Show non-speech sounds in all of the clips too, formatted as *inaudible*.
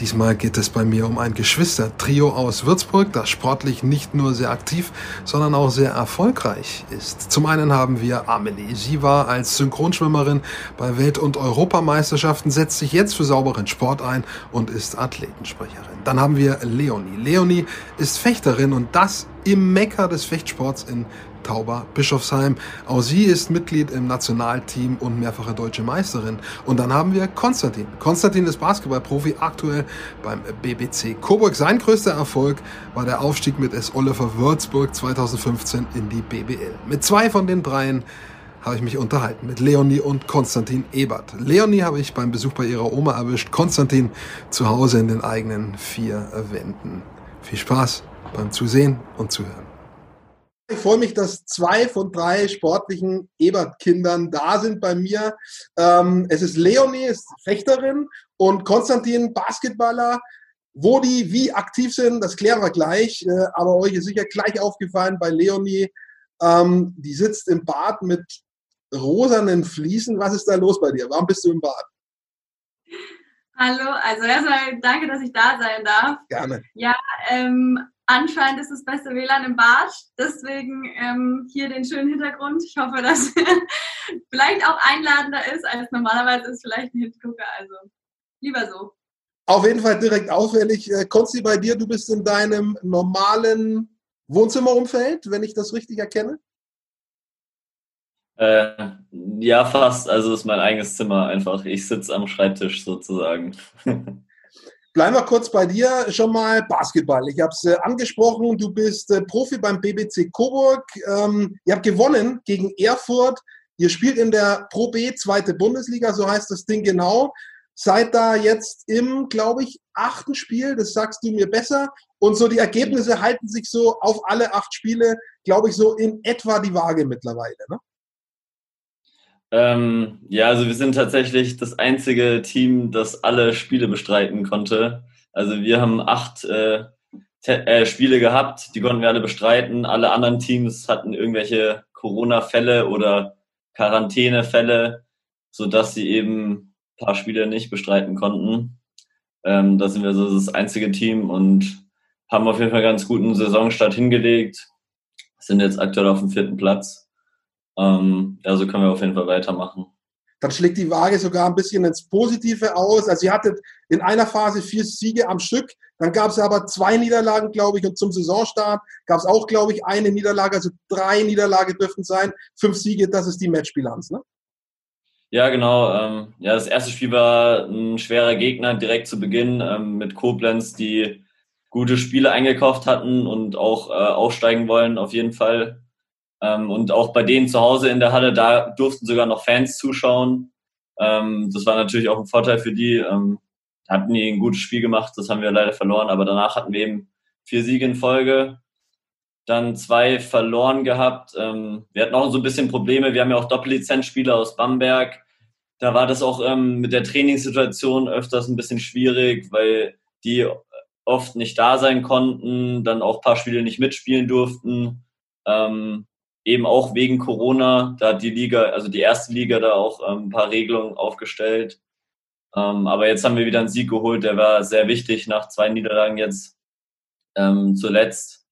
Diesmal geht es bei mir um ein Geschwister-Trio aus Würzburg, das sportlich nicht nur sehr aktiv, sondern auch sehr erfolgreich ist. Zum einen haben wir Amelie. Sie war als Synchronschwimmerin bei Welt- und Europameisterschaften, setzt sich jetzt für sauberen Sport ein und ist Athletensprecherin. Dann haben wir Leonie. Leonie ist Fechterin und das im Mekka des Fechtsports in Tauber Bischofsheim. Auch sie ist Mitglied im Nationalteam und mehrfache deutsche Meisterin. Und dann haben wir Konstantin. Konstantin ist Basketballprofi, aktuell beim BBC Coburg. Sein größter Erfolg war der Aufstieg mit S. Oliver Würzburg 2015 in die BBL. Mit zwei von den dreien habe ich mich unterhalten mit Leonie und Konstantin Ebert. Leonie habe ich beim Besuch bei ihrer Oma erwischt, Konstantin zu Hause in den eigenen vier Wänden. Viel Spaß beim Zusehen und Zuhören. Ich freue mich, dass zwei von drei sportlichen Ebert-Kindern da sind bei mir. Ähm, es ist Leonie, ist Fechterin und Konstantin, Basketballer. Wo die wie aktiv sind, das klären wir gleich. Äh, aber euch ist sicher gleich aufgefallen bei Leonie, ähm, die sitzt im Bad mit rosanen Fliesen. Was ist da los bei dir? Warum bist du im Bad? Hallo, also erstmal danke, dass ich da sein darf. Gerne. Ja, ähm, Anscheinend ist das beste WLAN im Bad, deswegen ähm, hier den schönen Hintergrund. Ich hoffe, dass *laughs* vielleicht auch einladender ist, als normalerweise ist vielleicht ein Hingucker. Also lieber so. Auf jeden Fall direkt auffällig. Äh, Konsti, bei dir, du bist in deinem normalen Wohnzimmerumfeld, wenn ich das richtig erkenne? Äh, ja, fast. Also es ist mein eigenes Zimmer einfach. Ich sitze am Schreibtisch sozusagen. *laughs* Bleiben wir kurz bei dir schon mal Basketball. Ich habe es äh, angesprochen, du bist äh, Profi beim BBC Coburg. Ähm, ihr habt gewonnen gegen Erfurt. Ihr spielt in der Pro B zweite Bundesliga, so heißt das Ding genau. Seid da jetzt im, glaube ich, achten Spiel, das sagst du mir besser. Und so die Ergebnisse halten sich so auf alle acht Spiele, glaube ich, so in etwa die Waage mittlerweile. Ne? Ähm, ja, also wir sind tatsächlich das einzige Team, das alle Spiele bestreiten konnte. Also wir haben acht äh, äh, Spiele gehabt, die konnten wir alle bestreiten. Alle anderen Teams hatten irgendwelche Corona-Fälle oder Quarantänefälle, sodass sie eben ein paar Spiele nicht bestreiten konnten. Ähm, da sind wir so das einzige Team und haben auf jeden Fall ganz guten Saisonstart hingelegt. Sind jetzt aktuell auf dem vierten Platz. Ähm, ja, so können wir auf jeden Fall weitermachen. Dann schlägt die Waage sogar ein bisschen ins Positive aus. Also ihr hattet in einer Phase vier Siege am Stück, dann gab es aber zwei Niederlagen, glaube ich, und zum Saisonstart gab es auch, glaube ich, eine Niederlage, also drei Niederlage dürften sein, fünf Siege, das ist die Matchbilanz, ne? Ja, genau. Ähm, ja, das erste Spiel war ein schwerer Gegner direkt zu Beginn ähm, mit Koblenz, die gute Spiele eingekauft hatten und auch äh, aufsteigen wollen, auf jeden Fall. Ähm, und auch bei denen zu Hause in der Halle, da durften sogar noch Fans zuschauen. Ähm, das war natürlich auch ein Vorteil für die. Ähm, hatten die ein gutes Spiel gemacht, das haben wir leider verloren, aber danach hatten wir eben vier Siege in Folge. Dann zwei verloren gehabt. Ähm, wir hatten auch so ein bisschen Probleme. Wir haben ja auch Doppellizenzspieler aus Bamberg. Da war das auch ähm, mit der Trainingssituation öfters ein bisschen schwierig, weil die oft nicht da sein konnten, dann auch ein paar Spiele nicht mitspielen durften. Ähm, eben auch wegen Corona, da hat die Liga, also die erste Liga da auch ähm, ein paar Regelungen aufgestellt. Ähm, aber jetzt haben wir wieder einen Sieg geholt, der war sehr wichtig nach zwei Niederlagen jetzt ähm, zuletzt.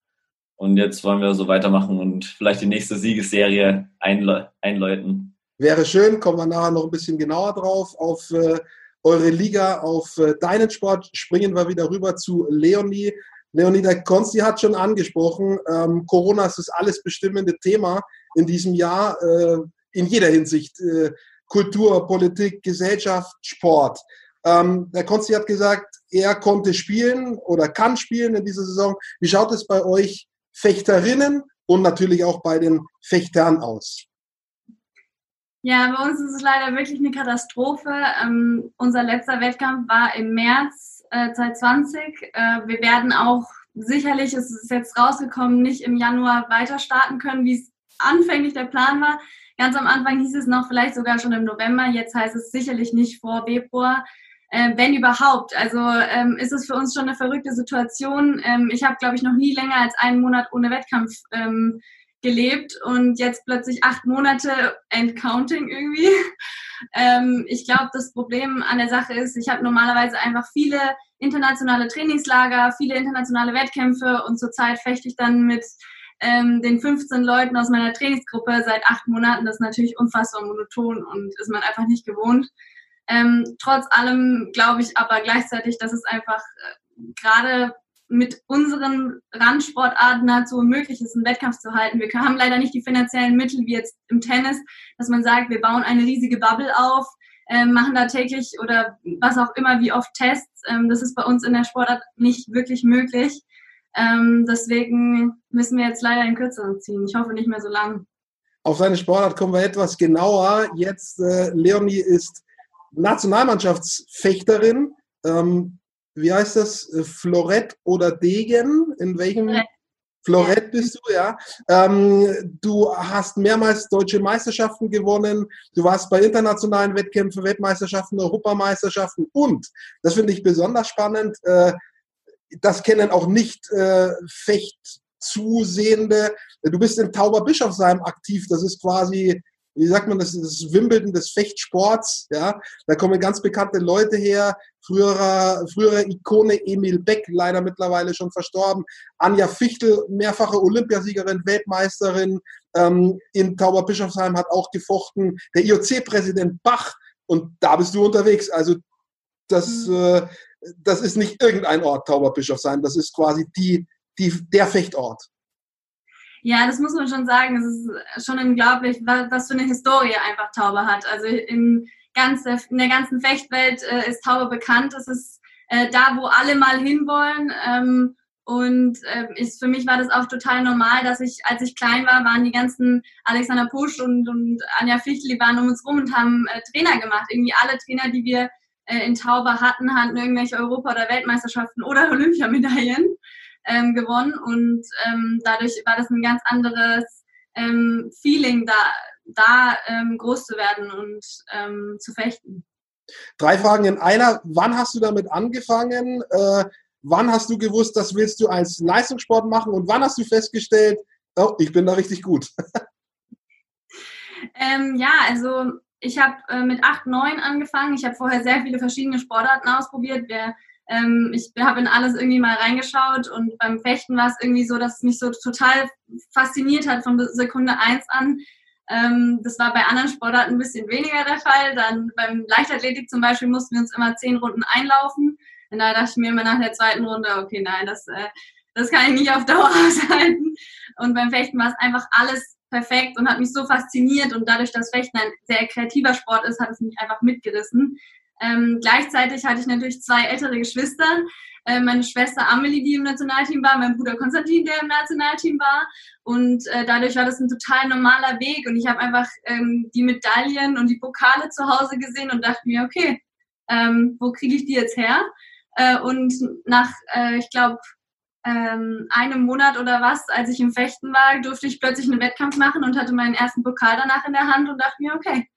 Und jetzt wollen wir so weitermachen und vielleicht die nächste Siegesserie einlä einläuten. Wäre schön, kommen wir nachher noch ein bisschen genauer drauf auf äh, eure Liga, auf äh, deinen Sport. Springen wir wieder rüber zu Leonie. Leonida Konsti hat schon angesprochen, ähm, Corona ist das alles bestimmende Thema in diesem Jahr, äh, in jeder Hinsicht. Äh, Kultur, Politik, Gesellschaft, Sport. Ähm, der Konsti hat gesagt, er konnte spielen oder kann spielen in dieser Saison. Wie schaut es bei euch Fechterinnen und natürlich auch bei den Fechtern aus? Ja, bei uns ist es leider wirklich eine Katastrophe. Ähm, unser letzter Wettkampf war im März äh, 2020. Äh, wir werden auch sicherlich, es ist jetzt rausgekommen, nicht im Januar weiter starten können, wie es anfänglich der Plan war. Ganz am Anfang hieß es noch vielleicht sogar schon im November, jetzt heißt es sicherlich nicht vor Februar. Äh, wenn überhaupt. Also ähm, ist es für uns schon eine verrückte Situation. Ähm, ich habe, glaube ich, noch nie länger als einen Monat ohne Wettkampf ähm, gelebt und jetzt plötzlich acht Monate and counting irgendwie. *laughs* Ähm, ich glaube, das Problem an der Sache ist, ich habe normalerweise einfach viele internationale Trainingslager, viele internationale Wettkämpfe und zurzeit fechte ich dann mit ähm, den 15 Leuten aus meiner Trainingsgruppe seit acht Monaten. Das ist natürlich unfassbar monoton und ist man einfach nicht gewohnt. Ähm, trotz allem glaube ich aber gleichzeitig, dass es einfach äh, gerade mit unseren Randsportarten nahezu unmöglich ist, einen Wettkampf zu halten. Wir haben leider nicht die finanziellen Mittel wie jetzt im Tennis, dass man sagt, wir bauen eine riesige Bubble auf, äh, machen da täglich oder was auch immer wie oft Tests. Ähm, das ist bei uns in der Sportart nicht wirklich möglich. Ähm, deswegen müssen wir jetzt leider einen kürzeren ziehen. Ich hoffe nicht mehr so lang. Auf seine Sportart kommen wir etwas genauer. Jetzt, äh, Leonie ist Nationalmannschaftsfechterin. Ähm, wie heißt das? Äh, Florett oder Degen? In welchem? Florett, Florett bist du, ja. Ähm, du hast mehrmals deutsche Meisterschaften gewonnen. Du warst bei internationalen Wettkämpfen, Weltmeisterschaften, Europameisterschaften und, das finde ich besonders spannend, äh, das kennen auch nicht äh, Fechtzusehende. Du bist in Tauberbischofsheim aktiv. Das ist quasi wie sagt man, das ist das Wimbledon des Fechtsports, ja. Da kommen ganz bekannte Leute her, früherer, frühere Ikone Emil Beck, leider mittlerweile schon verstorben, Anja Fichtel, mehrfache Olympiasiegerin, Weltmeisterin, ähm, in Tauberbischofsheim hat auch gefochten, der IOC-Präsident Bach, und da bist du unterwegs. Also das, mhm. äh, das ist nicht irgendein Ort, Tauberbischofsheim, das ist quasi die, die, der Fechtort. Ja, das muss man schon sagen. Es ist schon unglaublich, was für eine Historie einfach Taube hat. Also in, ganz, in der ganzen Fechtwelt äh, ist Taube bekannt. Es ist äh, da, wo alle mal hinwollen. Ähm, und äh, ist, für mich war das auch total normal, dass ich, als ich klein war, waren die ganzen Alexander Pusch und, und Anja Fichtel, die waren um uns rum und haben äh, Trainer gemacht. Irgendwie alle Trainer, die wir äh, in Tauber hatten, hatten irgendwelche Europa- oder Weltmeisterschaften oder *laughs* Olympiamedaillen ähm, gewonnen und ähm, dadurch war das ein ganz anderes ähm, Feeling, da, da ähm, groß zu werden und ähm, zu fechten. Drei Fragen in einer. Wann hast du damit angefangen? Äh, wann hast du gewusst, das willst du als Leistungssport machen? Und wann hast du festgestellt, oh, ich bin da richtig gut? *laughs* ähm, ja, also ich habe äh, mit 8, 9 angefangen. Ich habe vorher sehr viele verschiedene Sportarten ausprobiert. Wir ähm, ich habe in alles irgendwie mal reingeschaut und beim Fechten war es irgendwie so, dass es mich so total fasziniert hat von Sekunde eins an. Ähm, das war bei anderen Sportarten ein bisschen weniger der Fall. Dann beim Leichtathletik zum Beispiel mussten wir uns immer zehn Runden einlaufen. Und da dachte ich mir immer nach der zweiten Runde, okay, nein, das, äh, das kann ich nicht auf Dauer *laughs* aushalten. Und beim Fechten war es einfach alles perfekt und hat mich so fasziniert. Und dadurch, dass Fechten ein sehr kreativer Sport ist, hat es mich einfach mitgerissen. Ähm, gleichzeitig hatte ich natürlich zwei ältere Geschwister. Äh, meine Schwester Amelie, die im Nationalteam war, mein Bruder Konstantin, der im Nationalteam war. Und äh, dadurch war das ein total normaler Weg. Und ich habe einfach ähm, die Medaillen und die Pokale zu Hause gesehen und dachte mir, okay, ähm, wo kriege ich die jetzt her? Äh, und nach, äh, ich glaube, ähm, einem Monat oder was, als ich im Fechten war, durfte ich plötzlich einen Wettkampf machen und hatte meinen ersten Pokal danach in der Hand und dachte mir, okay,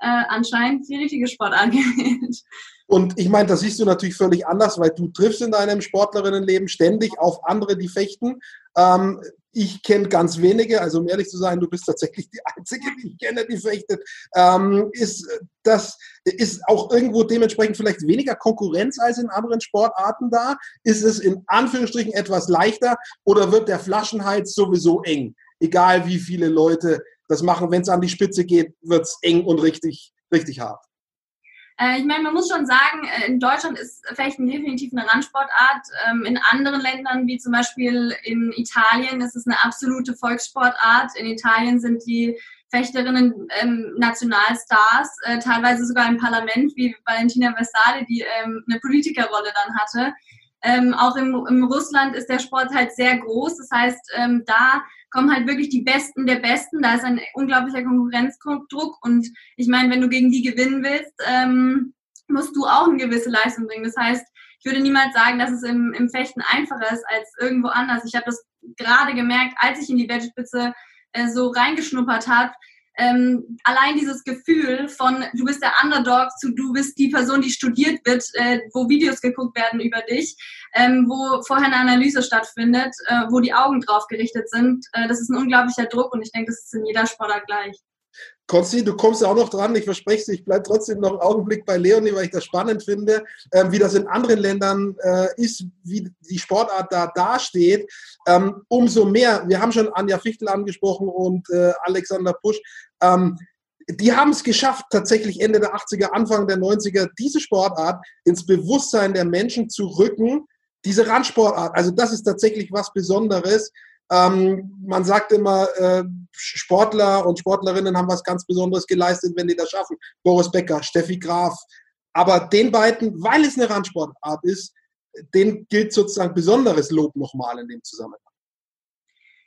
äh, anscheinend die richtige Sportart *laughs* gewählt. Und ich meine, das siehst du natürlich völlig anders, weil du triffst in deinem Sportlerinnenleben ständig auf andere, die fechten. Ähm, ich kenne ganz wenige, also um ehrlich zu sein, du bist tatsächlich die Einzige, die ich kenne, die fechtet. Ähm, ist das ist auch irgendwo dementsprechend vielleicht weniger Konkurrenz als in anderen Sportarten da? Ist es in Anführungsstrichen etwas leichter oder wird der Flaschenhals sowieso eng? Egal wie viele Leute das machen. Wenn es an die Spitze geht, wird es eng und richtig, richtig hart. Äh, ich meine, man muss schon sagen, äh, in Deutschland ist Fechten definitiv eine Randsportart. Ähm, in anderen Ländern, wie zum Beispiel in Italien, ist es eine absolute Volkssportart. In Italien sind die Fechterinnen ähm, Nationalstars, äh, teilweise sogar im Parlament, wie Valentina Versale, die ähm, eine Politikerrolle dann hatte. Auch im, Russland ist der Sport halt sehr groß. Das heißt, da kommen halt wirklich die Besten der Besten. Da ist ein unglaublicher Konkurrenzdruck. Und ich meine, wenn du gegen die gewinnen willst, ähm, musst du auch eine gewisse Leistung bringen. Das heißt, ich würde niemals sagen, dass es im, im Fechten einfacher ist als irgendwo anders. Ich habe das gerade gemerkt, als ich in die Weltspitze äh, so reingeschnuppert habe, ähm, allein dieses Gefühl von du bist der Underdog zu du bist die Person, die studiert wird, äh, wo Videos geguckt werden über dich, ähm, wo vorher eine Analyse stattfindet, äh, wo die Augen drauf gerichtet sind, äh, das ist ein unglaublicher Druck und ich denke, das ist in jeder Sportart gleich. Konsti, du kommst ja auch noch dran. Ich verspreche es, ich bleibe trotzdem noch einen Augenblick bei Leonie, weil ich das spannend finde, ähm, wie das in anderen Ländern äh, ist, wie die Sportart da dasteht. Ähm, umso mehr, wir haben schon Anja Fichtel angesprochen und äh, Alexander Pusch, ähm, die haben es geschafft, tatsächlich Ende der 80er, Anfang der 90er, diese Sportart ins Bewusstsein der Menschen zu rücken. Diese Randsportart, also das ist tatsächlich was Besonderes. Ähm, man sagt immer, äh, Sportler und Sportlerinnen haben was ganz Besonderes geleistet, wenn die das schaffen. Boris Becker, Steffi Graf. Aber den beiden, weil es eine Randsportart ist, den gilt sozusagen besonderes Lob nochmal in dem Zusammenhang.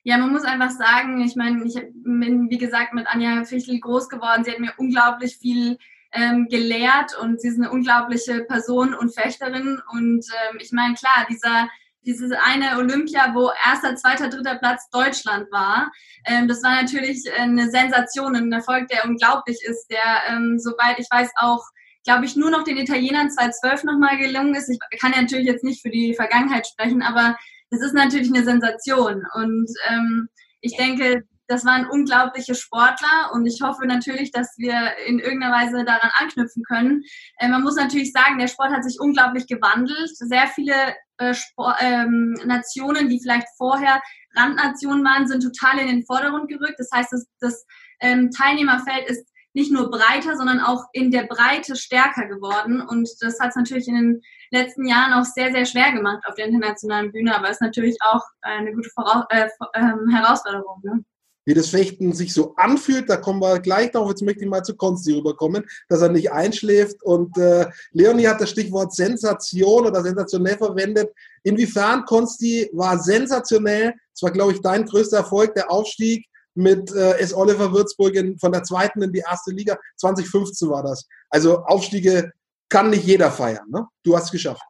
Ja, man muss einfach sagen, ich meine, ich bin, wie gesagt, mit Anja Fichtel groß geworden. Sie hat mir unglaublich viel ähm, gelehrt und sie ist eine unglaubliche Person und Fechterin. Und ähm, ich meine, klar, dieser dieses eine Olympia, wo erster, zweiter, dritter Platz Deutschland war. Ähm, das war natürlich eine Sensation, ein Erfolg, der unglaublich ist, der, ähm, soweit ich weiß, auch, glaube ich, nur noch den Italienern 2012 nochmal gelungen ist. Ich kann ja natürlich jetzt nicht für die Vergangenheit sprechen, aber das ist natürlich eine Sensation. Und ähm, ich denke, das waren unglaubliche Sportler und ich hoffe natürlich, dass wir in irgendeiner Weise daran anknüpfen können. Äh, man muss natürlich sagen, der Sport hat sich unglaublich gewandelt. Sehr viele äh, Sport, ähm, Nationen, die vielleicht vorher Randnationen waren, sind total in den Vordergrund gerückt. Das heißt, das, das ähm, Teilnehmerfeld ist nicht nur breiter, sondern auch in der Breite stärker geworden. Und das hat es natürlich in den letzten Jahren auch sehr, sehr schwer gemacht auf der internationalen Bühne, aber ist natürlich auch eine gute Voraus äh, äh, Herausforderung. Ne? Wie das Fechten sich so anfühlt. Da kommen wir gleich darauf. Jetzt möchte ich mal zu Konsti rüberkommen, dass er nicht einschläft. Und äh, Leonie hat das Stichwort Sensation oder sensationell verwendet. Inwiefern, Konsti, war sensationell? Das war, glaube ich, dein größter Erfolg, der Aufstieg mit äh, S. Oliver Würzburg in, von der zweiten in die erste Liga. 2015 war das. Also Aufstiege kann nicht jeder feiern. Ne? Du hast es geschafft.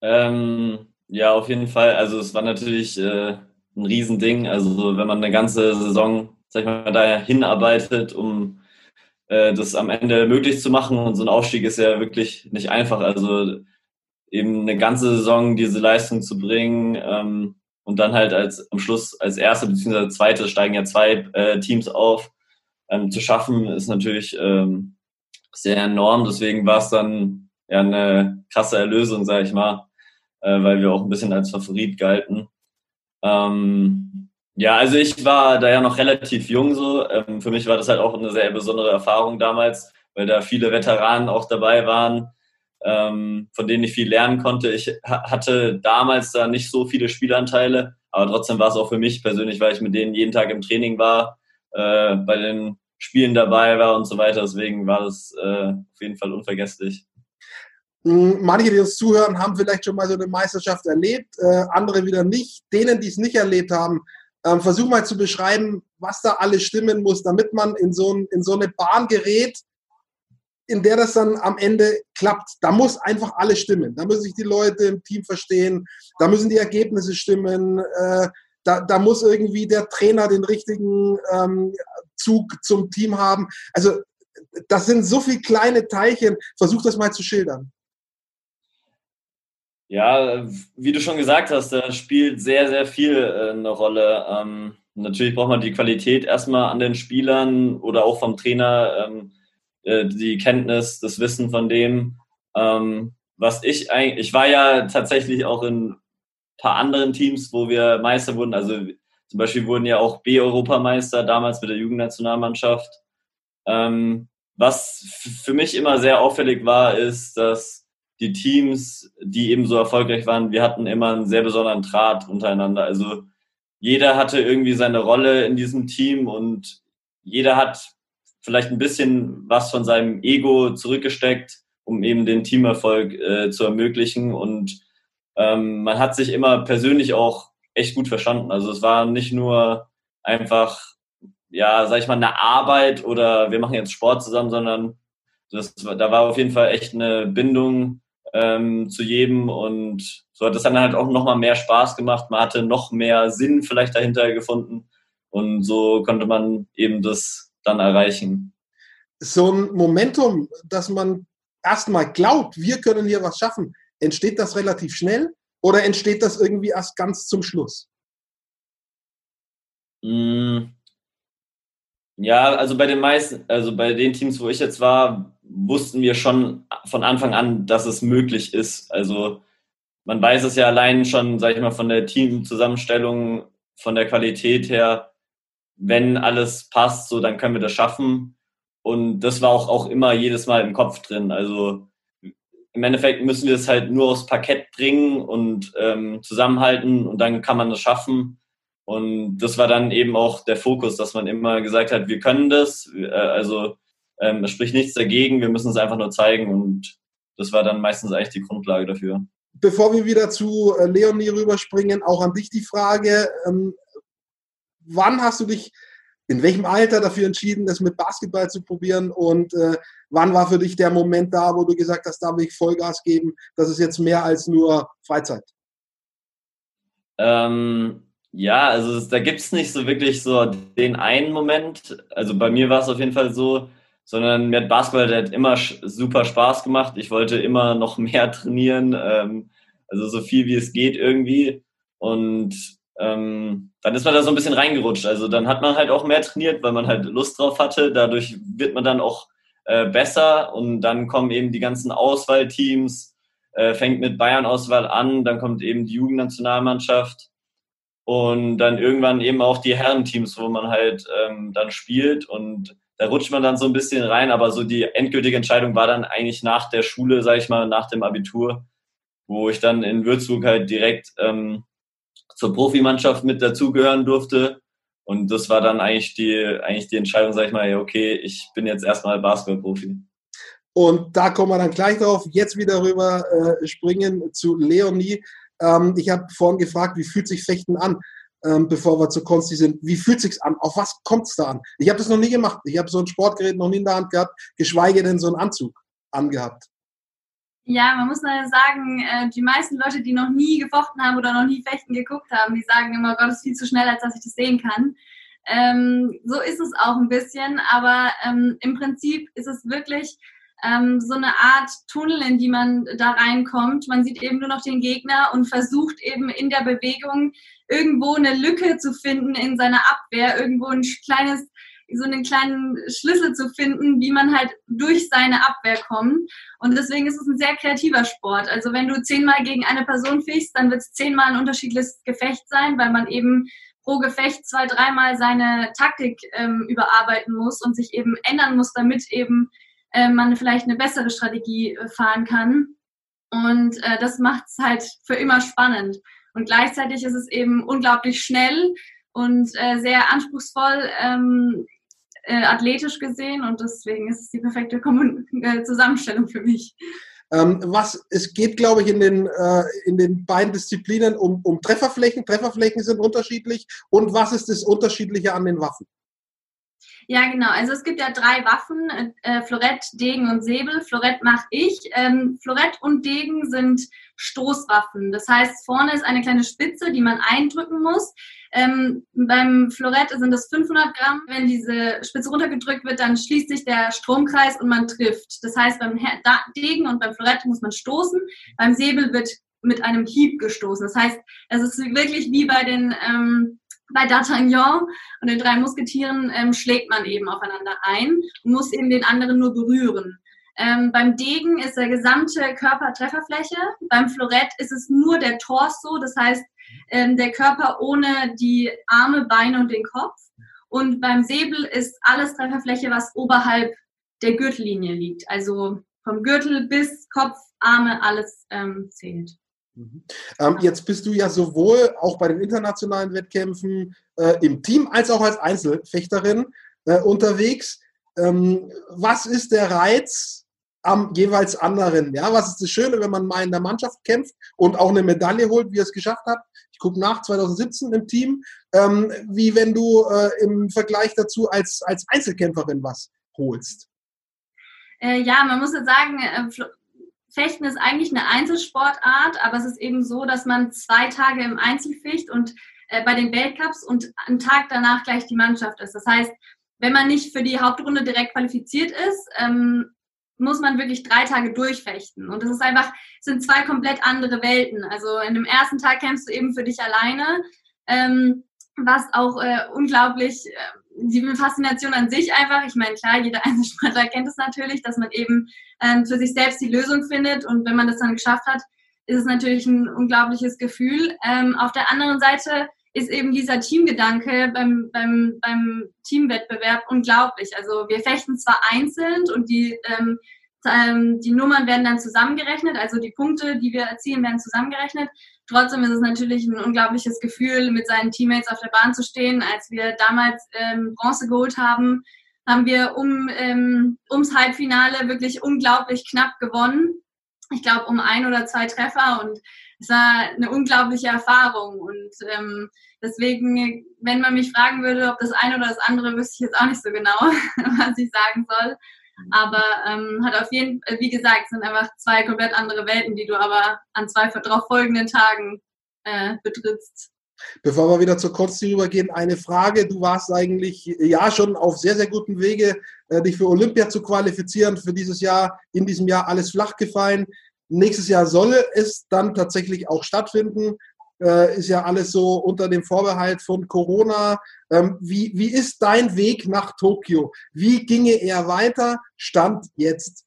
Ähm, ja, auf jeden Fall. Also es war natürlich äh, ein Riesending. Also wenn man eine ganze Saison, sag ich mal, daher hinarbeitet, um äh, das am Ende möglich zu machen. Und so ein Aufstieg ist ja wirklich nicht einfach. Also eben eine ganze Saison diese Leistung zu bringen ähm, und dann halt als am Schluss als erste bzw. zweite steigen ja zwei äh, Teams auf, ähm, zu schaffen, ist natürlich ähm, sehr enorm. Deswegen war es dann ja eine krasse Erlösung, sage ich mal, äh, weil wir auch ein bisschen als Favorit galten. Ähm, ja, also ich war da ja noch relativ jung so. Ähm, für mich war das halt auch eine sehr besondere Erfahrung damals, weil da viele Veteranen auch dabei waren, ähm, von denen ich viel lernen konnte. Ich hatte damals da nicht so viele Spielanteile, aber trotzdem war es auch für mich persönlich, weil ich mit denen jeden Tag im Training war, äh, bei den Spielen dabei war und so weiter. Deswegen war das äh, auf jeden Fall unvergesslich. Hm, manche, die uns zuhören, haben vielleicht schon mal so eine Meisterschaft erlebt, äh, andere wieder nicht. Denen, die es nicht erlebt haben, ähm, versuch mal zu beschreiben, was da alles stimmen muss, damit man in so, ein, in so eine Bahn gerät, in der das dann am Ende klappt. Da muss einfach alles stimmen. Da müssen sich die Leute im Team verstehen, da müssen die Ergebnisse stimmen, äh, da, da muss irgendwie der Trainer den richtigen ähm, Zug zum Team haben. Also das sind so viele kleine Teilchen. Versuch das mal zu schildern. Ja, wie du schon gesagt hast, da spielt sehr, sehr viel äh, eine Rolle. Ähm, natürlich braucht man die Qualität erstmal an den Spielern oder auch vom Trainer, ähm, äh, die Kenntnis, das Wissen von dem. Ähm, was ich eigentlich, ich war ja tatsächlich auch in ein paar anderen Teams, wo wir Meister wurden. Also zum Beispiel wurden ja auch B-Europameister damals mit der Jugendnationalmannschaft. Ähm, was für mich immer sehr auffällig war, ist, dass die Teams, die eben so erfolgreich waren, wir hatten immer einen sehr besonderen Draht untereinander. Also jeder hatte irgendwie seine Rolle in diesem Team und jeder hat vielleicht ein bisschen was von seinem Ego zurückgesteckt, um eben den Teamerfolg äh, zu ermöglichen. Und ähm, man hat sich immer persönlich auch echt gut verstanden. Also es war nicht nur einfach, ja, sag ich mal, eine Arbeit oder wir machen jetzt Sport zusammen, sondern das, da war auf jeden Fall echt eine Bindung ähm, zu jedem und so hat es dann halt auch nochmal mehr Spaß gemacht. Man hatte noch mehr Sinn vielleicht dahinter gefunden Und so konnte man eben das dann erreichen. So ein Momentum, dass man erstmal glaubt, wir können hier was schaffen, entsteht das relativ schnell oder entsteht das irgendwie erst ganz zum Schluss? Mm. Ja, also bei den meisten, also bei den Teams, wo ich jetzt war, wussten wir schon von Anfang an, dass es möglich ist. Also man weiß es ja allein schon, sag ich mal, von der Teamzusammenstellung, von der Qualität her, wenn alles passt, so dann können wir das schaffen. Und das war auch, auch immer jedes Mal im Kopf drin. Also im Endeffekt müssen wir es halt nur aufs Parkett bringen und ähm, zusammenhalten und dann kann man das schaffen. Und das war dann eben auch der Fokus, dass man immer gesagt hat, wir können das. Äh, also ähm, es spricht nichts dagegen, wir müssen es einfach nur zeigen und das war dann meistens eigentlich die Grundlage dafür. Bevor wir wieder zu äh, Leonie rüberspringen, auch an dich die Frage, ähm, wann hast du dich in welchem Alter dafür entschieden, das mit Basketball zu probieren und äh, wann war für dich der Moment da, wo du gesagt hast, da will ich Vollgas geben, das ist jetzt mehr als nur Freizeit? Ähm, ja, also da gibt es nicht so wirklich so den einen Moment. Also bei mir war es auf jeden Fall so, sondern mir hat Basketball hat immer super Spaß gemacht. Ich wollte immer noch *laughs* mehr trainieren, ähm, also so viel wie es geht irgendwie. Und ähm, dann ist man da so ein bisschen reingerutscht. Also dann hat man halt auch mehr trainiert, weil man halt Lust drauf hatte. Dadurch wird man dann auch äh, besser und dann kommen eben die ganzen Auswahlteams, äh, fängt mit Bayern-Auswahl an, dann kommt eben die Jugendnationalmannschaft und dann irgendwann eben auch die Herrenteams, wo man halt ähm, dann spielt und da rutscht man dann so ein bisschen rein, aber so die endgültige Entscheidung war dann eigentlich nach der Schule, sag ich mal, nach dem Abitur, wo ich dann in Würzburg halt direkt ähm, zur Profimannschaft mit dazugehören durfte. Und das war dann eigentlich die, eigentlich die Entscheidung, sag ich mal, okay, ich bin jetzt erstmal Basketballprofi. Und da kommen wir dann gleich drauf. Jetzt wieder rüber äh, springen zu Leonie. Ähm, ich habe vorhin gefragt, wie fühlt sich Fechten an, ähm, bevor wir zu Konsti sind. Wie fühlt sich's an? Auf was kommt's da an? Ich habe das noch nie gemacht. Ich habe so ein Sportgerät noch nie in der Hand gehabt, geschweige denn so einen Anzug angehabt. Ja, man muss leider sagen, äh, die meisten Leute, die noch nie gefochten haben oder noch nie Fechten geguckt haben, die sagen immer, Gott, ist viel zu schnell, als dass ich das sehen kann. Ähm, so ist es auch ein bisschen, aber ähm, im Prinzip ist es wirklich ähm, so eine Art Tunnel, in die man da reinkommt. Man sieht eben nur noch den Gegner und versucht eben in der Bewegung irgendwo eine Lücke zu finden in seiner Abwehr, irgendwo ein kleines so einen kleinen Schlüssel zu finden, wie man halt durch seine Abwehr kommt. Und deswegen ist es ein sehr kreativer Sport. Also wenn du zehnmal gegen eine Person fichst, dann wird es zehnmal ein unterschiedliches Gefecht sein, weil man eben pro Gefecht zwei, dreimal seine Taktik ähm, überarbeiten muss und sich eben ändern muss, damit eben äh, man vielleicht eine bessere Strategie äh, fahren kann. Und äh, das macht es halt für immer spannend. Und gleichzeitig ist es eben unglaublich schnell und äh, sehr anspruchsvoll. Ähm, äh, athletisch gesehen und deswegen ist es die perfekte Kommun äh, Zusammenstellung für mich. Ähm, was, es geht, glaube ich, in den, äh, in den beiden Disziplinen um, um Trefferflächen. Trefferflächen sind unterschiedlich. Und was ist das Unterschiedliche an den Waffen? Ja, genau. Also es gibt ja drei Waffen, äh, Florett, Degen und Säbel. Florett mache ich. Ähm, Florett und Degen sind Stoßwaffen. Das heißt, vorne ist eine kleine Spitze, die man eindrücken muss. Ähm, beim Florett sind es 500 Gramm. Wenn diese Spitze runtergedrückt wird, dann schließt sich der Stromkreis und man trifft. Das heißt, beim Degen und beim Florett muss man stoßen. Beim Säbel wird mit einem Hieb gestoßen. Das heißt, es ist wirklich wie bei den ähm, bei D'Artagnan und den drei Musketieren ähm, schlägt man eben aufeinander ein und muss eben den anderen nur berühren. Ähm, beim Degen ist der gesamte Körper Trefferfläche. Beim Florett ist es nur der Torso, das heißt ähm, der Körper ohne die Arme, Beine und den Kopf. Und beim Säbel ist alles Trefferfläche, was oberhalb der Gürtellinie liegt. Also vom Gürtel bis Kopf, Arme, alles ähm, zählt. Mhm. Ähm, jetzt bist du ja sowohl auch bei den internationalen Wettkämpfen äh, im Team als auch als Einzelfechterin äh, unterwegs. Ähm, was ist der Reiz am jeweils anderen? Ja, was ist das Schöne, wenn man mal in der Mannschaft kämpft und auch eine Medaille holt, wie er es geschafft hat? Ich gucke nach 2017 im Team, ähm, wie wenn du äh, im Vergleich dazu als, als Einzelkämpferin was holst. Äh, ja, man muss jetzt sagen, äh, Fechten ist eigentlich eine Einzelsportart, aber es ist eben so, dass man zwei Tage im Einzel ficht und äh, bei den Weltcups und am Tag danach gleich die Mannschaft ist. Das heißt, wenn man nicht für die Hauptrunde direkt qualifiziert ist, ähm, muss man wirklich drei Tage durchfechten. Und das ist einfach, sind zwei komplett andere Welten. Also in dem ersten Tag kämpfst du eben für dich alleine, ähm, was auch äh, unglaublich, äh, die Faszination an sich einfach, ich meine, klar, jeder *laughs* Einzelsportler kennt es natürlich, dass man eben ähm, für sich selbst die Lösung findet und wenn man das dann geschafft hat, ist es natürlich ein unglaubliches Gefühl. Ähm, auf der anderen Seite ist eben dieser Teamgedanke beim, beim, beim Teamwettbewerb unglaublich. Also wir fechten zwar einzeln und die, ähm, ähm, die Nummern werden dann zusammengerechnet, also die Punkte, die wir erzielen, werden zusammengerechnet. Trotzdem ist es natürlich ein unglaubliches Gefühl, mit seinen Teammates auf der Bahn zu stehen. Als wir damals ähm, Bronze geholt haben, haben wir um, ähm, ums Halbfinale wirklich unglaublich knapp gewonnen. Ich glaube, um ein oder zwei Treffer und es war eine unglaubliche Erfahrung. Und ähm, deswegen, wenn man mich fragen würde, ob das eine oder das andere, wüsste ich jetzt auch nicht so genau, *laughs* was ich sagen soll. Aber ähm, hat auf jeden Fall, wie gesagt, sind einfach zwei komplett andere Welten, die du aber an zwei darauf folgenden Tagen äh, betrittst. Bevor wir wieder zur Kurzziel übergehen, eine Frage. Du warst eigentlich ja schon auf sehr, sehr guten Wege, äh, dich für Olympia zu qualifizieren. Für dieses Jahr, in diesem Jahr alles flach gefallen. Nächstes Jahr soll es dann tatsächlich auch stattfinden. Äh, ist ja alles so unter dem Vorbehalt von Corona. Ähm, wie, wie ist dein Weg nach Tokio? Wie ginge er weiter? Stand jetzt.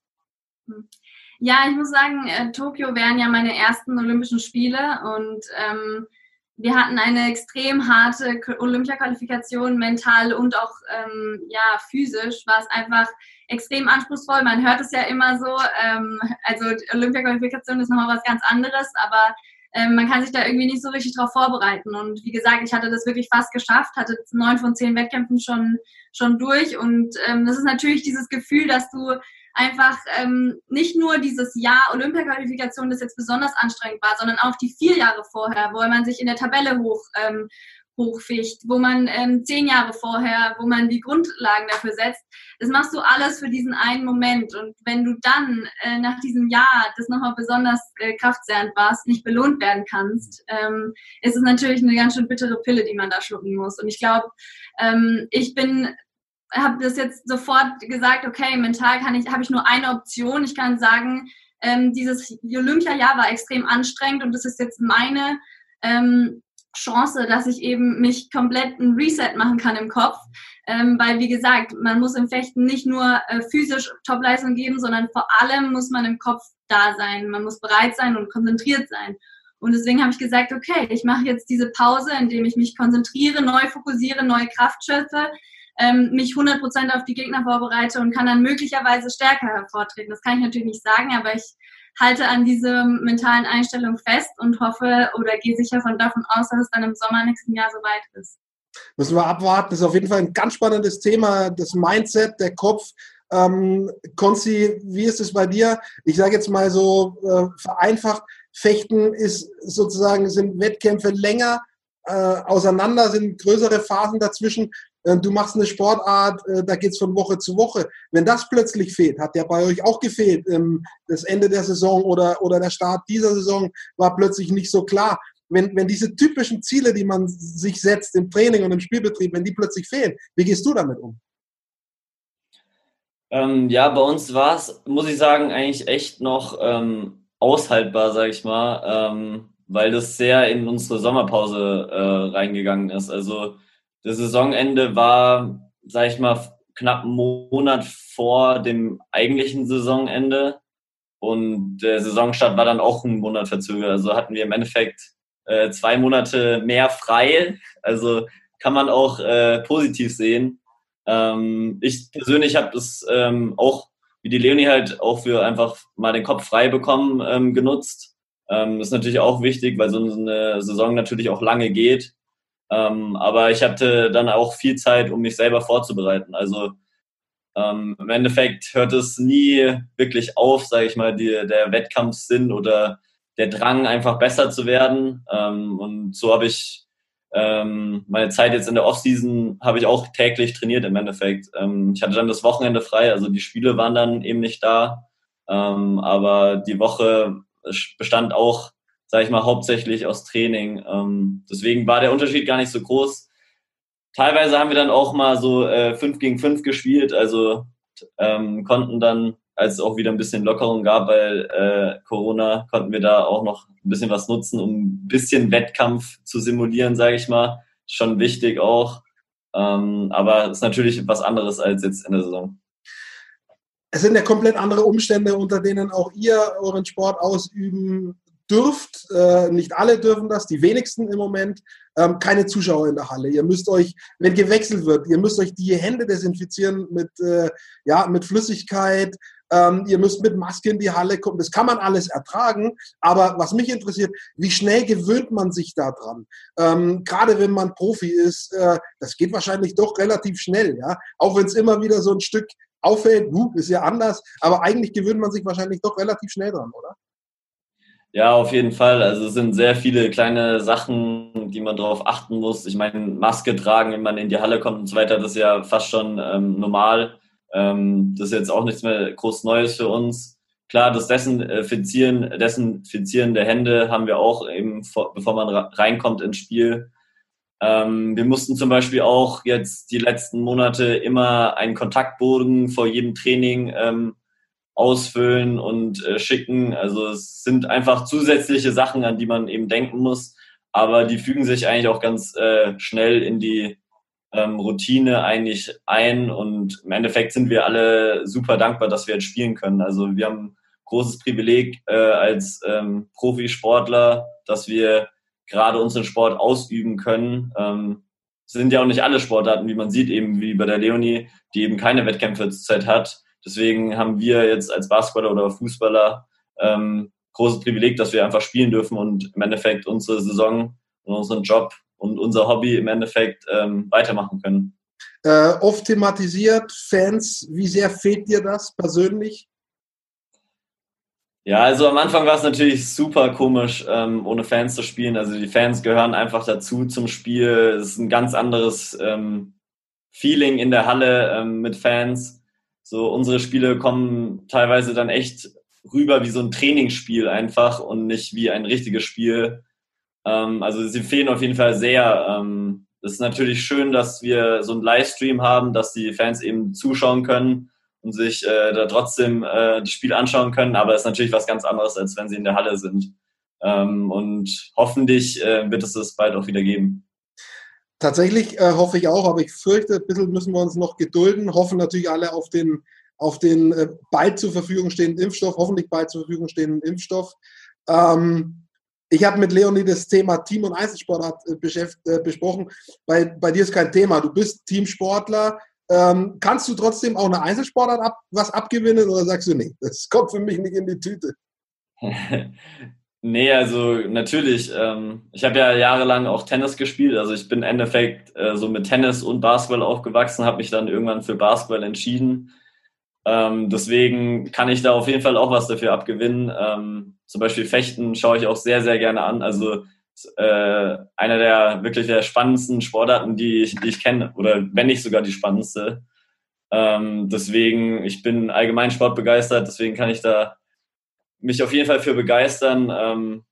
Ja, ich muss sagen, äh, Tokio wären ja meine ersten Olympischen Spiele und ähm, wir hatten eine extrem harte Olympia-Qualifikation, mental und auch ähm, ja, physisch war es einfach extrem anspruchsvoll. Man hört es ja immer so. Ähm, also Olympia-Qualifikation ist nochmal was ganz anderes, aber ähm, man kann sich da irgendwie nicht so richtig drauf vorbereiten. Und wie gesagt, ich hatte das wirklich fast geschafft, hatte neun von zehn Wettkämpfen schon, schon durch. Und ähm, das ist natürlich dieses Gefühl, dass du einfach ähm, nicht nur dieses Jahr Olympia-Qualifikation, das jetzt besonders anstrengend war, sondern auch die vier Jahre vorher, wo man sich in der Tabelle hoch ähm, hochficht, wo man ähm, zehn Jahre vorher, wo man die Grundlagen dafür setzt. Das machst du alles für diesen einen Moment. Und wenn du dann äh, nach diesem Jahr, das nochmal besonders äh, kraftzehrend warst, nicht belohnt werden kannst, ähm, ist es natürlich eine ganz schön bittere Pille, die man da schlucken muss. Und ich glaube, ähm, ich bin habe das jetzt sofort gesagt, okay, mental kann ich, habe ich nur eine Option. Ich kann sagen, ähm, dieses Olympia-Jahr war extrem anstrengend und das ist jetzt meine ähm, Chance, dass ich eben mich komplett ein Reset machen kann im Kopf. Ähm, weil, wie gesagt, man muss im Fechten nicht nur äh, physisch Topleistung geben, sondern vor allem muss man im Kopf da sein. Man muss bereit sein und konzentriert sein. Und deswegen habe ich gesagt, okay, ich mache jetzt diese Pause, indem ich mich konzentriere, neu fokussiere, neue Kraft schöpfe, ähm, mich 100% auf die Gegner vorbereite und kann dann möglicherweise stärker hervortreten. Das kann ich natürlich nicht sagen, aber ich halte an dieser mentalen Einstellung fest und hoffe oder gehe sicher von davon aus, dass es dann im Sommer nächsten Jahr soweit ist. Müssen wir abwarten. Das ist auf jeden Fall ein ganz spannendes Thema, das Mindset, der Kopf. Ähm, Konzi, wie ist es bei dir? Ich sage jetzt mal so äh, vereinfacht, Fechten ist sozusagen, sind Wettkämpfe länger äh, auseinander, sind größere Phasen dazwischen. Äh, du machst eine Sportart, äh, da geht es von Woche zu Woche. Wenn das plötzlich fehlt, hat der bei euch auch gefehlt. Ähm, das Ende der Saison oder, oder der Start dieser Saison war plötzlich nicht so klar. Wenn, wenn diese typischen Ziele, die man sich setzt im Training und im Spielbetrieb, wenn die plötzlich fehlen, wie gehst du damit um? Ähm, ja, bei uns war es, muss ich sagen, eigentlich echt noch ähm, aushaltbar, sag ich mal, ähm, weil das sehr in unsere Sommerpause äh, reingegangen ist. Also das Saisonende war, sag ich mal, knapp einen Monat vor dem eigentlichen Saisonende. Und der Saisonstart war dann auch einen Monat verzögert. Also hatten wir im Endeffekt äh, zwei Monate mehr frei. Also kann man auch äh, positiv sehen. Ähm, ich persönlich habe das ähm, auch, wie die Leonie halt, auch für einfach mal den Kopf frei bekommen ähm, genutzt. Ähm, ist natürlich auch wichtig, weil so eine Saison natürlich auch lange geht. Ähm, aber ich hatte dann auch viel Zeit, um mich selber vorzubereiten. Also ähm, im Endeffekt hört es nie wirklich auf, sage ich mal, die, der Wettkampfsinn oder der Drang, einfach besser zu werden. Ähm, und so habe ich ähm, meine Zeit jetzt in der Offseason habe ich auch täglich trainiert im Endeffekt. Ähm, ich hatte dann das Wochenende frei, also die Spiele waren dann eben nicht da. Ähm, aber die Woche bestand auch sage ich mal, hauptsächlich aus Training. Ähm, deswegen war der Unterschied gar nicht so groß. Teilweise haben wir dann auch mal so äh, 5 gegen 5 gespielt, also ähm, konnten dann, als es auch wieder ein bisschen Lockerung gab bei äh, Corona, konnten wir da auch noch ein bisschen was nutzen, um ein bisschen Wettkampf zu simulieren, sage ich mal. Schon wichtig auch. Ähm, aber ist natürlich was anderes als jetzt in der Saison. Es sind ja komplett andere Umstände, unter denen auch ihr euren Sport ausüben dürft. Äh, nicht alle dürfen das, die wenigsten im Moment. Ähm, keine Zuschauer in der Halle. Ihr müsst euch, wenn gewechselt wird, ihr müsst euch die Hände desinfizieren mit, äh, ja, mit Flüssigkeit. Ähm, ihr müsst mit Maske in die Halle kommen. Das kann man alles ertragen. Aber was mich interessiert, wie schnell gewöhnt man sich daran? Ähm, Gerade wenn man Profi ist, äh, das geht wahrscheinlich doch relativ schnell. Ja? Auch wenn es immer wieder so ein Stück auffällt, uh, ist ja anders. Aber eigentlich gewöhnt man sich wahrscheinlich doch relativ schnell dran, oder? Ja, auf jeden Fall. Also es sind sehr viele kleine Sachen, die man darauf achten muss. Ich meine, Maske tragen, wenn man in die Halle kommt und so weiter, das ist ja fast schon ähm, normal. Ähm, das ist jetzt auch nichts mehr groß Neues für uns. Klar, das Desinfizieren, Desinfizieren der Hände haben wir auch eben, bevor man reinkommt ins Spiel. Ähm, wir mussten zum Beispiel auch jetzt die letzten Monate immer einen Kontaktboden vor jedem Training ähm, ausfüllen und äh, schicken. Also es sind einfach zusätzliche Sachen, an die man eben denken muss, aber die fügen sich eigentlich auch ganz äh, schnell in die ähm, Routine eigentlich ein und im Endeffekt sind wir alle super dankbar, dass wir jetzt spielen können. Also wir haben großes Privileg äh, als ähm, Profisportler, dass wir gerade unseren Sport ausüben können. Ähm, sind ja auch nicht alle Sportarten, wie man sieht, eben wie bei der Leonie, die eben keine Wettkämpfe zur Zeit hat. Deswegen haben wir jetzt als Basketballer oder Fußballer ähm, großes Privileg, dass wir einfach spielen dürfen und im Endeffekt unsere Saison und unseren Job und unser Hobby im Endeffekt ähm, weitermachen können. Äh, oft thematisiert, Fans, wie sehr fehlt dir das persönlich? Ja, also am Anfang war es natürlich super komisch, ähm, ohne Fans zu spielen. Also die Fans gehören einfach dazu zum Spiel. Es ist ein ganz anderes ähm, Feeling in der Halle ähm, mit Fans. So, unsere Spiele kommen teilweise dann echt rüber wie so ein Trainingsspiel einfach und nicht wie ein richtiges Spiel. Ähm, also sie fehlen auf jeden Fall sehr. Ähm, es ist natürlich schön, dass wir so einen Livestream haben, dass die Fans eben zuschauen können und sich äh, da trotzdem äh, das Spiel anschauen können, aber es ist natürlich was ganz anderes, als wenn sie in der Halle sind. Ähm, und hoffentlich äh, wird es das bald auch wieder geben. Tatsächlich äh, hoffe ich auch, aber ich fürchte, ein bisschen müssen wir uns noch gedulden. Hoffen natürlich alle auf den, auf den äh, bald zur Verfügung stehenden Impfstoff, hoffentlich bald zur Verfügung stehenden Impfstoff. Ähm, ich habe mit Leonie das Thema Team- und Einzelsportart äh, äh, besprochen. Bei, bei dir ist kein Thema. Du bist Teamsportler. Ähm, kannst du trotzdem auch eine Einzelsportart ab, was abgewinnen oder sagst du, nee, das kommt für mich nicht in die Tüte? *laughs* Nee, also natürlich. Ähm, ich habe ja jahrelang auch Tennis gespielt. Also ich bin im Endeffekt äh, so mit Tennis und Basketball aufgewachsen, habe mich dann irgendwann für Basketball entschieden. Ähm, deswegen kann ich da auf jeden Fall auch was dafür abgewinnen. Ähm, zum Beispiel Fechten schaue ich auch sehr, sehr gerne an. Also äh, einer der wirklich der spannendsten Sportarten, die ich, die ich kenne, oder wenn nicht sogar die spannendste. Ähm, deswegen, ich bin allgemein sportbegeistert, deswegen kann ich da mich auf jeden Fall für begeistern. Ähm,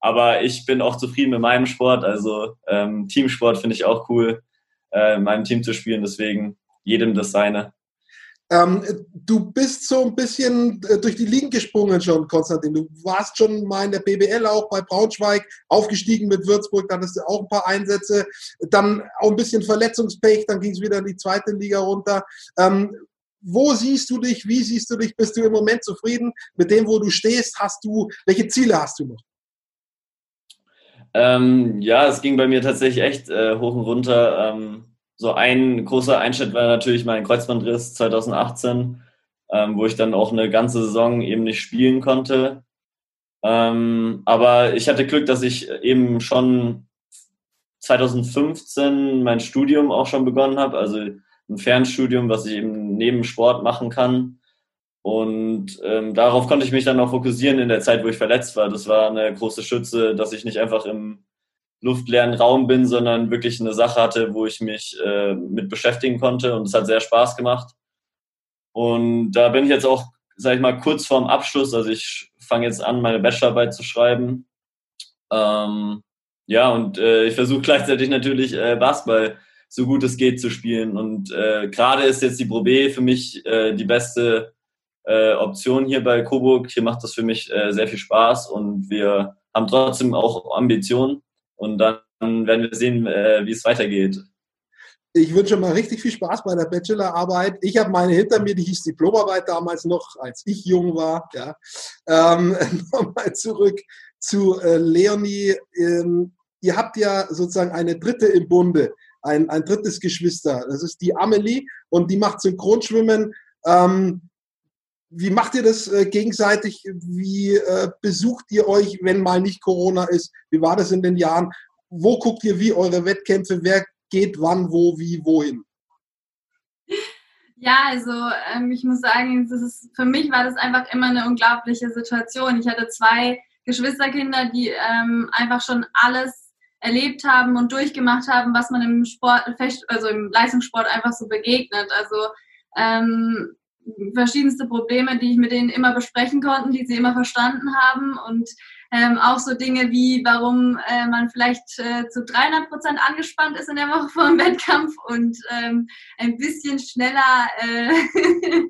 aber ich bin auch zufrieden mit meinem Sport. Also ähm, Teamsport finde ich auch cool, äh, in meinem Team zu spielen. Deswegen jedem das seine. Ähm, du bist so ein bisschen äh, durch die Ligen gesprungen schon, Konstantin. Du warst schon mal in der BBL auch bei Braunschweig, aufgestiegen mit Würzburg, dann hast du auch ein paar Einsätze, dann auch ein bisschen Verletzungspech, dann ging es wieder in die zweite Liga runter. Ähm, wo siehst du dich? Wie siehst du dich? Bist du im Moment zufrieden mit dem, wo du stehst? Hast du, welche Ziele hast du noch? Ähm, ja, es ging bei mir tatsächlich echt äh, hoch und runter. Ähm, so ein großer Einschnitt war natürlich mein Kreuzbandriss 2018, ähm, wo ich dann auch eine ganze Saison eben nicht spielen konnte. Ähm, aber ich hatte Glück, dass ich eben schon 2015 mein Studium auch schon begonnen habe. Also ein Fernstudium, was ich eben neben Sport machen kann. Und ähm, darauf konnte ich mich dann auch fokussieren in der Zeit, wo ich verletzt war. Das war eine große Schütze, dass ich nicht einfach im luftleeren Raum bin, sondern wirklich eine Sache hatte, wo ich mich äh, mit beschäftigen konnte. Und es hat sehr Spaß gemacht. Und da bin ich jetzt auch, sage ich mal, kurz vorm Abschluss. Also ich fange jetzt an, meine Bachelorarbeit zu schreiben. Ähm, ja, und äh, ich versuche gleichzeitig natürlich äh, Basketball so gut es geht zu spielen. Und äh, gerade ist jetzt die Pro B für mich äh, die beste äh, Option hier bei Coburg. Hier macht das für mich äh, sehr viel Spaß und wir haben trotzdem auch Ambitionen. Und dann werden wir sehen, äh, wie es weitergeht. Ich wünsche mal richtig viel Spaß bei der Bachelorarbeit. Ich habe meine hinter mir, die hieß Diplomarbeit damals noch, als ich jung war. Ja. Ähm, *laughs* Nochmal zurück zu äh, Leonie. Ähm, ihr habt ja sozusagen eine dritte im Bunde, ein, ein drittes Geschwister. Das ist die Amelie und die macht Synchronschwimmen. Ähm, wie macht ihr das äh, gegenseitig? Wie äh, besucht ihr euch, wenn mal nicht Corona ist? Wie war das in den Jahren? Wo guckt ihr wie eure Wettkämpfe? Wer geht wann, wo, wie, wohin? Ja, also ähm, ich muss sagen, ist, für mich war das einfach immer eine unglaubliche Situation. Ich hatte zwei Geschwisterkinder, die ähm, einfach schon alles erlebt haben und durchgemacht haben, was man im Sport, also im Leistungssport einfach so begegnet. Also ähm, verschiedenste Probleme, die ich mit denen immer besprechen konnte, die sie immer verstanden haben und ähm, auch so Dinge wie, warum äh, man vielleicht äh, zu 300 Prozent angespannt ist in der Woche vor dem Wettkampf und ähm, ein bisschen schneller äh, *laughs*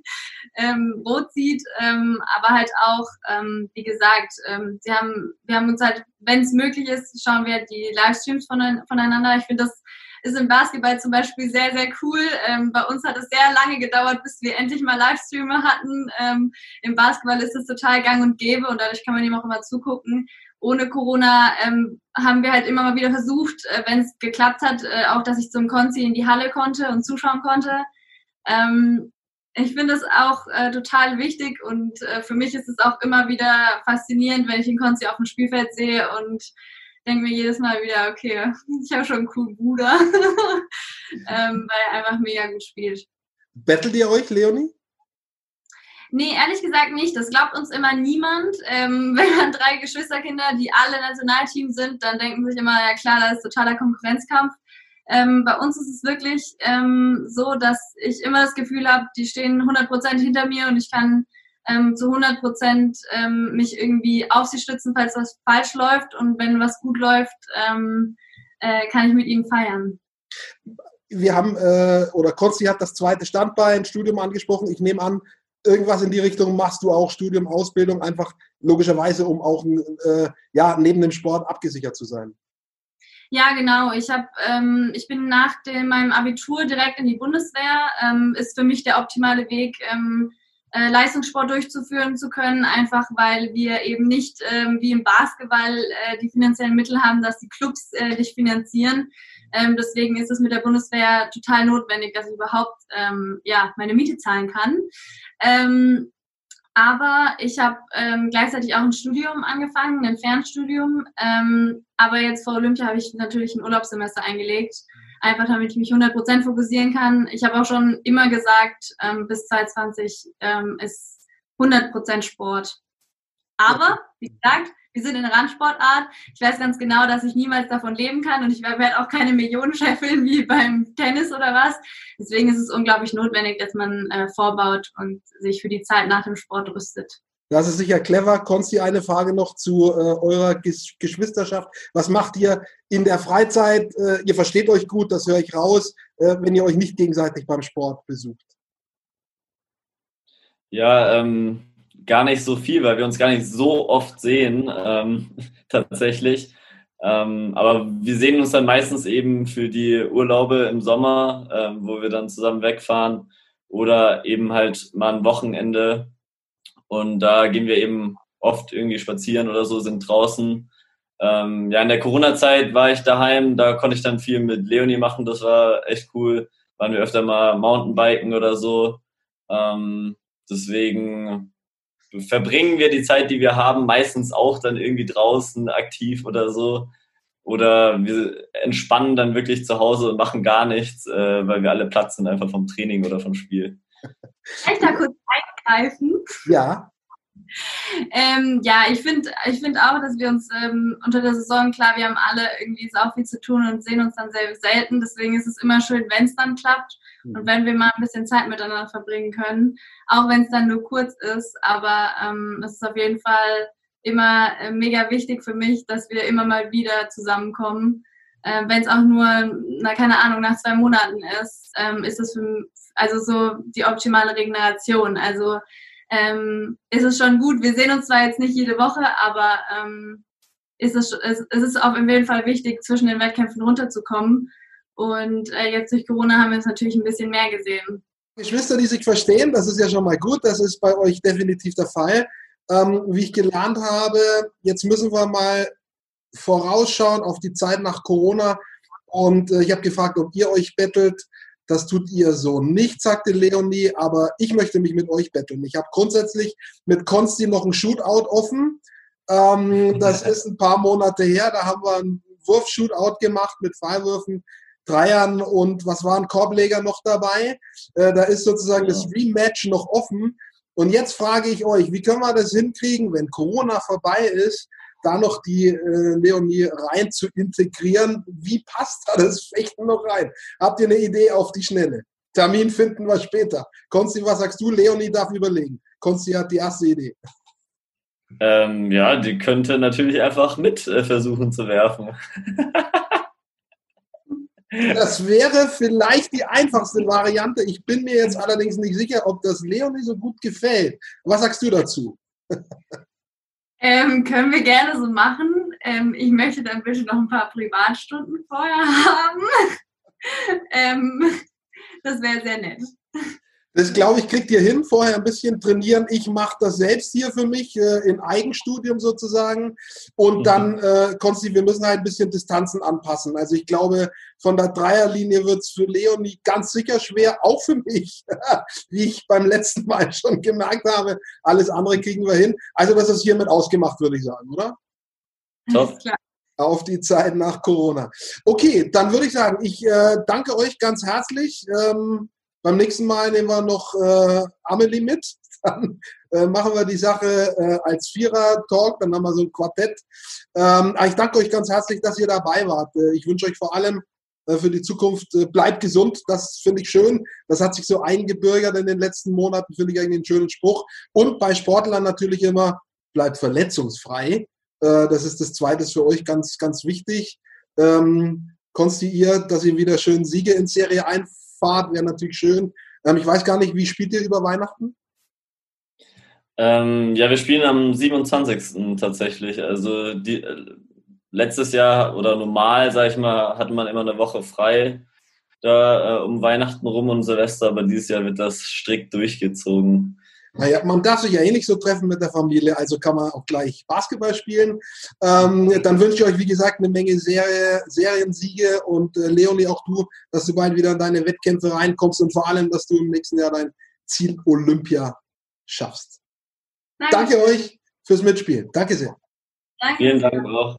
ähm, rot sieht, ähm, aber halt auch, ähm, wie gesagt, ähm, sie haben, wir haben uns halt, wenn es möglich ist, schauen wir die Livestreams von, voneinander. Ich finde das ist im Basketball zum Beispiel sehr, sehr cool. Ähm, bei uns hat es sehr lange gedauert, bis wir endlich mal Livestreamer hatten. Ähm, Im Basketball ist es total gang und gäbe und dadurch kann man ihm auch immer zugucken. Ohne Corona ähm, haben wir halt immer mal wieder versucht, äh, wenn es geklappt hat, äh, auch, dass ich zum Konzi in die Halle konnte und zuschauen konnte. Ähm, ich finde es auch äh, total wichtig und äh, für mich ist es auch immer wieder faszinierend, wenn ich den Konzi auf dem Spielfeld sehe und denke mir jedes Mal wieder, okay, *laughs* ich habe schon einen coolen Bruder, *laughs* ähm, weil er einfach mega gut spielt. Bettelt ihr euch, Leonie? Nee, ehrlich gesagt nicht. Das glaubt uns immer niemand. Ähm, *laughs* wenn man drei Geschwisterkinder, die alle Nationalteam sind, dann denken sich immer, ja klar, das ist totaler Konkurrenzkampf. Ähm, bei uns ist es wirklich ähm, so, dass ich immer das Gefühl habe, die stehen 100% hinter mir und ich kann ähm, zu 100 Prozent ähm, mich irgendwie auf sie stützen, falls was falsch läuft. Und wenn was gut läuft, ähm, äh, kann ich mit ihnen feiern. Wir haben, äh, oder Konsti hat das zweite Standbein, Studium angesprochen. Ich nehme an, irgendwas in die Richtung machst du auch, Studium, Ausbildung, einfach logischerweise, um auch äh, ja, neben dem Sport abgesichert zu sein. Ja, genau. Ich habe, ähm, ich bin nach dem, meinem Abitur direkt in die Bundeswehr. Ähm, ist für mich der optimale Weg, ähm, äh, Leistungssport durchzuführen zu können, einfach weil wir eben nicht ähm, wie im Basketball äh, die finanziellen Mittel haben, dass die Clubs äh, dich finanzieren. Ähm, deswegen ist es mit der Bundeswehr total notwendig, dass ich überhaupt ähm, ja, meine Miete zahlen kann. Ähm, aber ich habe ähm, gleichzeitig auch ein Studium angefangen, ein Fernstudium. Ähm, aber jetzt vor Olympia habe ich natürlich ein Urlaubssemester eingelegt einfach damit ich mich 100% fokussieren kann. Ich habe auch schon immer gesagt, ähm, bis 2020 ähm, ist 100% Sport. Aber, wie gesagt, wir sind in der Randsportart. Ich weiß ganz genau, dass ich niemals davon leben kann und ich werde auch keine Millionen scheffeln wie beim Tennis oder was. Deswegen ist es unglaublich notwendig, dass man äh, vorbaut und sich für die Zeit nach dem Sport rüstet. Das ist sicher clever. Konsti, eine Frage noch zu äh, eurer Ges Geschwisterschaft. Was macht ihr in der Freizeit? Äh, ihr versteht euch gut, das höre ich raus, äh, wenn ihr euch nicht gegenseitig beim Sport besucht. Ja, ähm, gar nicht so viel, weil wir uns gar nicht so oft sehen, ähm, *laughs* tatsächlich. Ähm, aber wir sehen uns dann meistens eben für die Urlaube im Sommer, ähm, wo wir dann zusammen wegfahren oder eben halt mal ein Wochenende und da gehen wir eben oft irgendwie spazieren oder so, sind draußen. Ähm, ja, in der Corona-Zeit war ich daheim, da konnte ich dann viel mit Leonie machen, das war echt cool. Waren wir öfter mal Mountainbiken oder so. Ähm, deswegen verbringen wir die Zeit, die wir haben, meistens auch dann irgendwie draußen aktiv oder so. Oder wir entspannen dann wirklich zu Hause und machen gar nichts, äh, weil wir alle Platz sind einfach vom Training oder vom Spiel. Echt da kurz eingreifen? Ja. Ähm, ja, ich finde ich find auch, dass wir uns ähm, unter der Saison, klar, wir haben alle irgendwie auch viel zu tun und sehen uns dann sehr selten. Deswegen ist es immer schön, wenn es dann klappt mhm. und wenn wir mal ein bisschen Zeit miteinander verbringen können. Auch wenn es dann nur kurz ist. Aber ähm, es ist auf jeden Fall immer äh, mega wichtig für mich, dass wir immer mal wieder zusammenkommen. Äh, Wenn es auch nur, na keine Ahnung, nach zwei Monaten ist, ähm, ist es für, also so die optimale Regeneration. Also ähm, ist es schon gut. Wir sehen uns zwar jetzt nicht jede Woche, aber ähm, ist es, es ist auf jeden Fall wichtig, zwischen den Wettkämpfen runterzukommen. Und äh, jetzt durch Corona haben wir es natürlich ein bisschen mehr gesehen. Geschwister, die sich verstehen, das ist ja schon mal gut. Das ist bei euch definitiv der Fall. Ähm, wie ich gelernt habe, jetzt müssen wir mal vorausschauen auf die Zeit nach Corona. Und äh, ich habe gefragt, ob ihr euch bettelt. Das tut ihr so nicht, sagte Leonie, aber ich möchte mich mit euch betteln. Ich habe grundsätzlich mit Konsti noch ein Shootout offen. Ähm, *laughs* das ist ein paar Monate her. Da haben wir ein Wurf-Shootout gemacht mit Freiwürfen, Dreiern und was war ein Korbleger noch dabei. Äh, da ist sozusagen ja. das Rematch noch offen. Und jetzt frage ich euch, wie können wir das hinkriegen, wenn Corona vorbei ist, da noch die äh, Leonie rein zu integrieren? Wie passt da das Fechten noch rein? Habt ihr eine Idee auf die Schnelle? Termin finden wir später. Konsti, was sagst du? Leonie darf überlegen. Konsti hat die erste Idee. Ähm, ja, die könnte natürlich einfach mit äh, versuchen zu werfen. *laughs* das wäre vielleicht die einfachste Variante. Ich bin mir jetzt allerdings nicht sicher, ob das Leonie so gut gefällt. Was sagst du dazu? *laughs* Ähm, können wir gerne so machen. Ähm, ich möchte dann bitte noch ein paar Privatstunden vorher *laughs* haben. ähm, das wäre sehr nett. Das glaube ich, kriegt ihr hin, vorher ein bisschen trainieren. Ich mache das selbst hier für mich äh, in Eigenstudium sozusagen. Und mhm. dann, äh, Konsti, wir müssen halt ein bisschen Distanzen anpassen. Also ich glaube, von der Dreierlinie wird es für Leonie ganz sicher schwer, auch für mich, *laughs* wie ich beim letzten Mal *laughs* schon gemerkt habe. Alles andere kriegen wir hin. Also das ist hiermit ausgemacht, würde ich sagen, oder? Top. Auf die Zeit nach Corona. Okay, dann würde ich sagen, ich äh, danke euch ganz herzlich. Ähm, beim nächsten Mal nehmen wir noch äh, Amelie mit. *laughs* Dann äh, machen wir die Sache äh, als Vierer-Talk. Dann haben wir so ein Quartett. Ähm, ich danke euch ganz herzlich, dass ihr dabei wart. Äh, ich wünsche euch vor allem äh, für die Zukunft, äh, bleibt gesund. Das finde ich schön. Das hat sich so eingebürgert in den letzten Monaten. Finde ich eigentlich einen schönen Spruch. Und bei Sportlern natürlich immer, bleibt verletzungsfrei. das ist das Zweite für euch ganz, ganz wichtig. Ähm, konstruiert, dass ihr wieder schön Siege in Serie einfällt Fahrt wäre natürlich schön. Ähm, ich weiß gar nicht, wie spielt ihr über Weihnachten? Ähm, ja, wir spielen am 27. tatsächlich. Also die, äh, letztes Jahr oder normal, sag ich mal, hatte man immer eine Woche frei da äh, um Weihnachten rum und Silvester, aber dieses Jahr wird das strikt durchgezogen. Naja, man darf sich ja eh nicht so treffen mit der Familie, also kann man auch gleich Basketball spielen. Ähm, dann wünsche ich euch, wie gesagt, eine Menge Serie, Seriensiege und äh, Leonie, auch du, dass du bald wieder in deine Wettkämpfe reinkommst und vor allem, dass du im nächsten Jahr dein Ziel Olympia schaffst. Danke, Danke euch fürs Mitspielen. Danke sehr. Danke. Vielen Dank auch.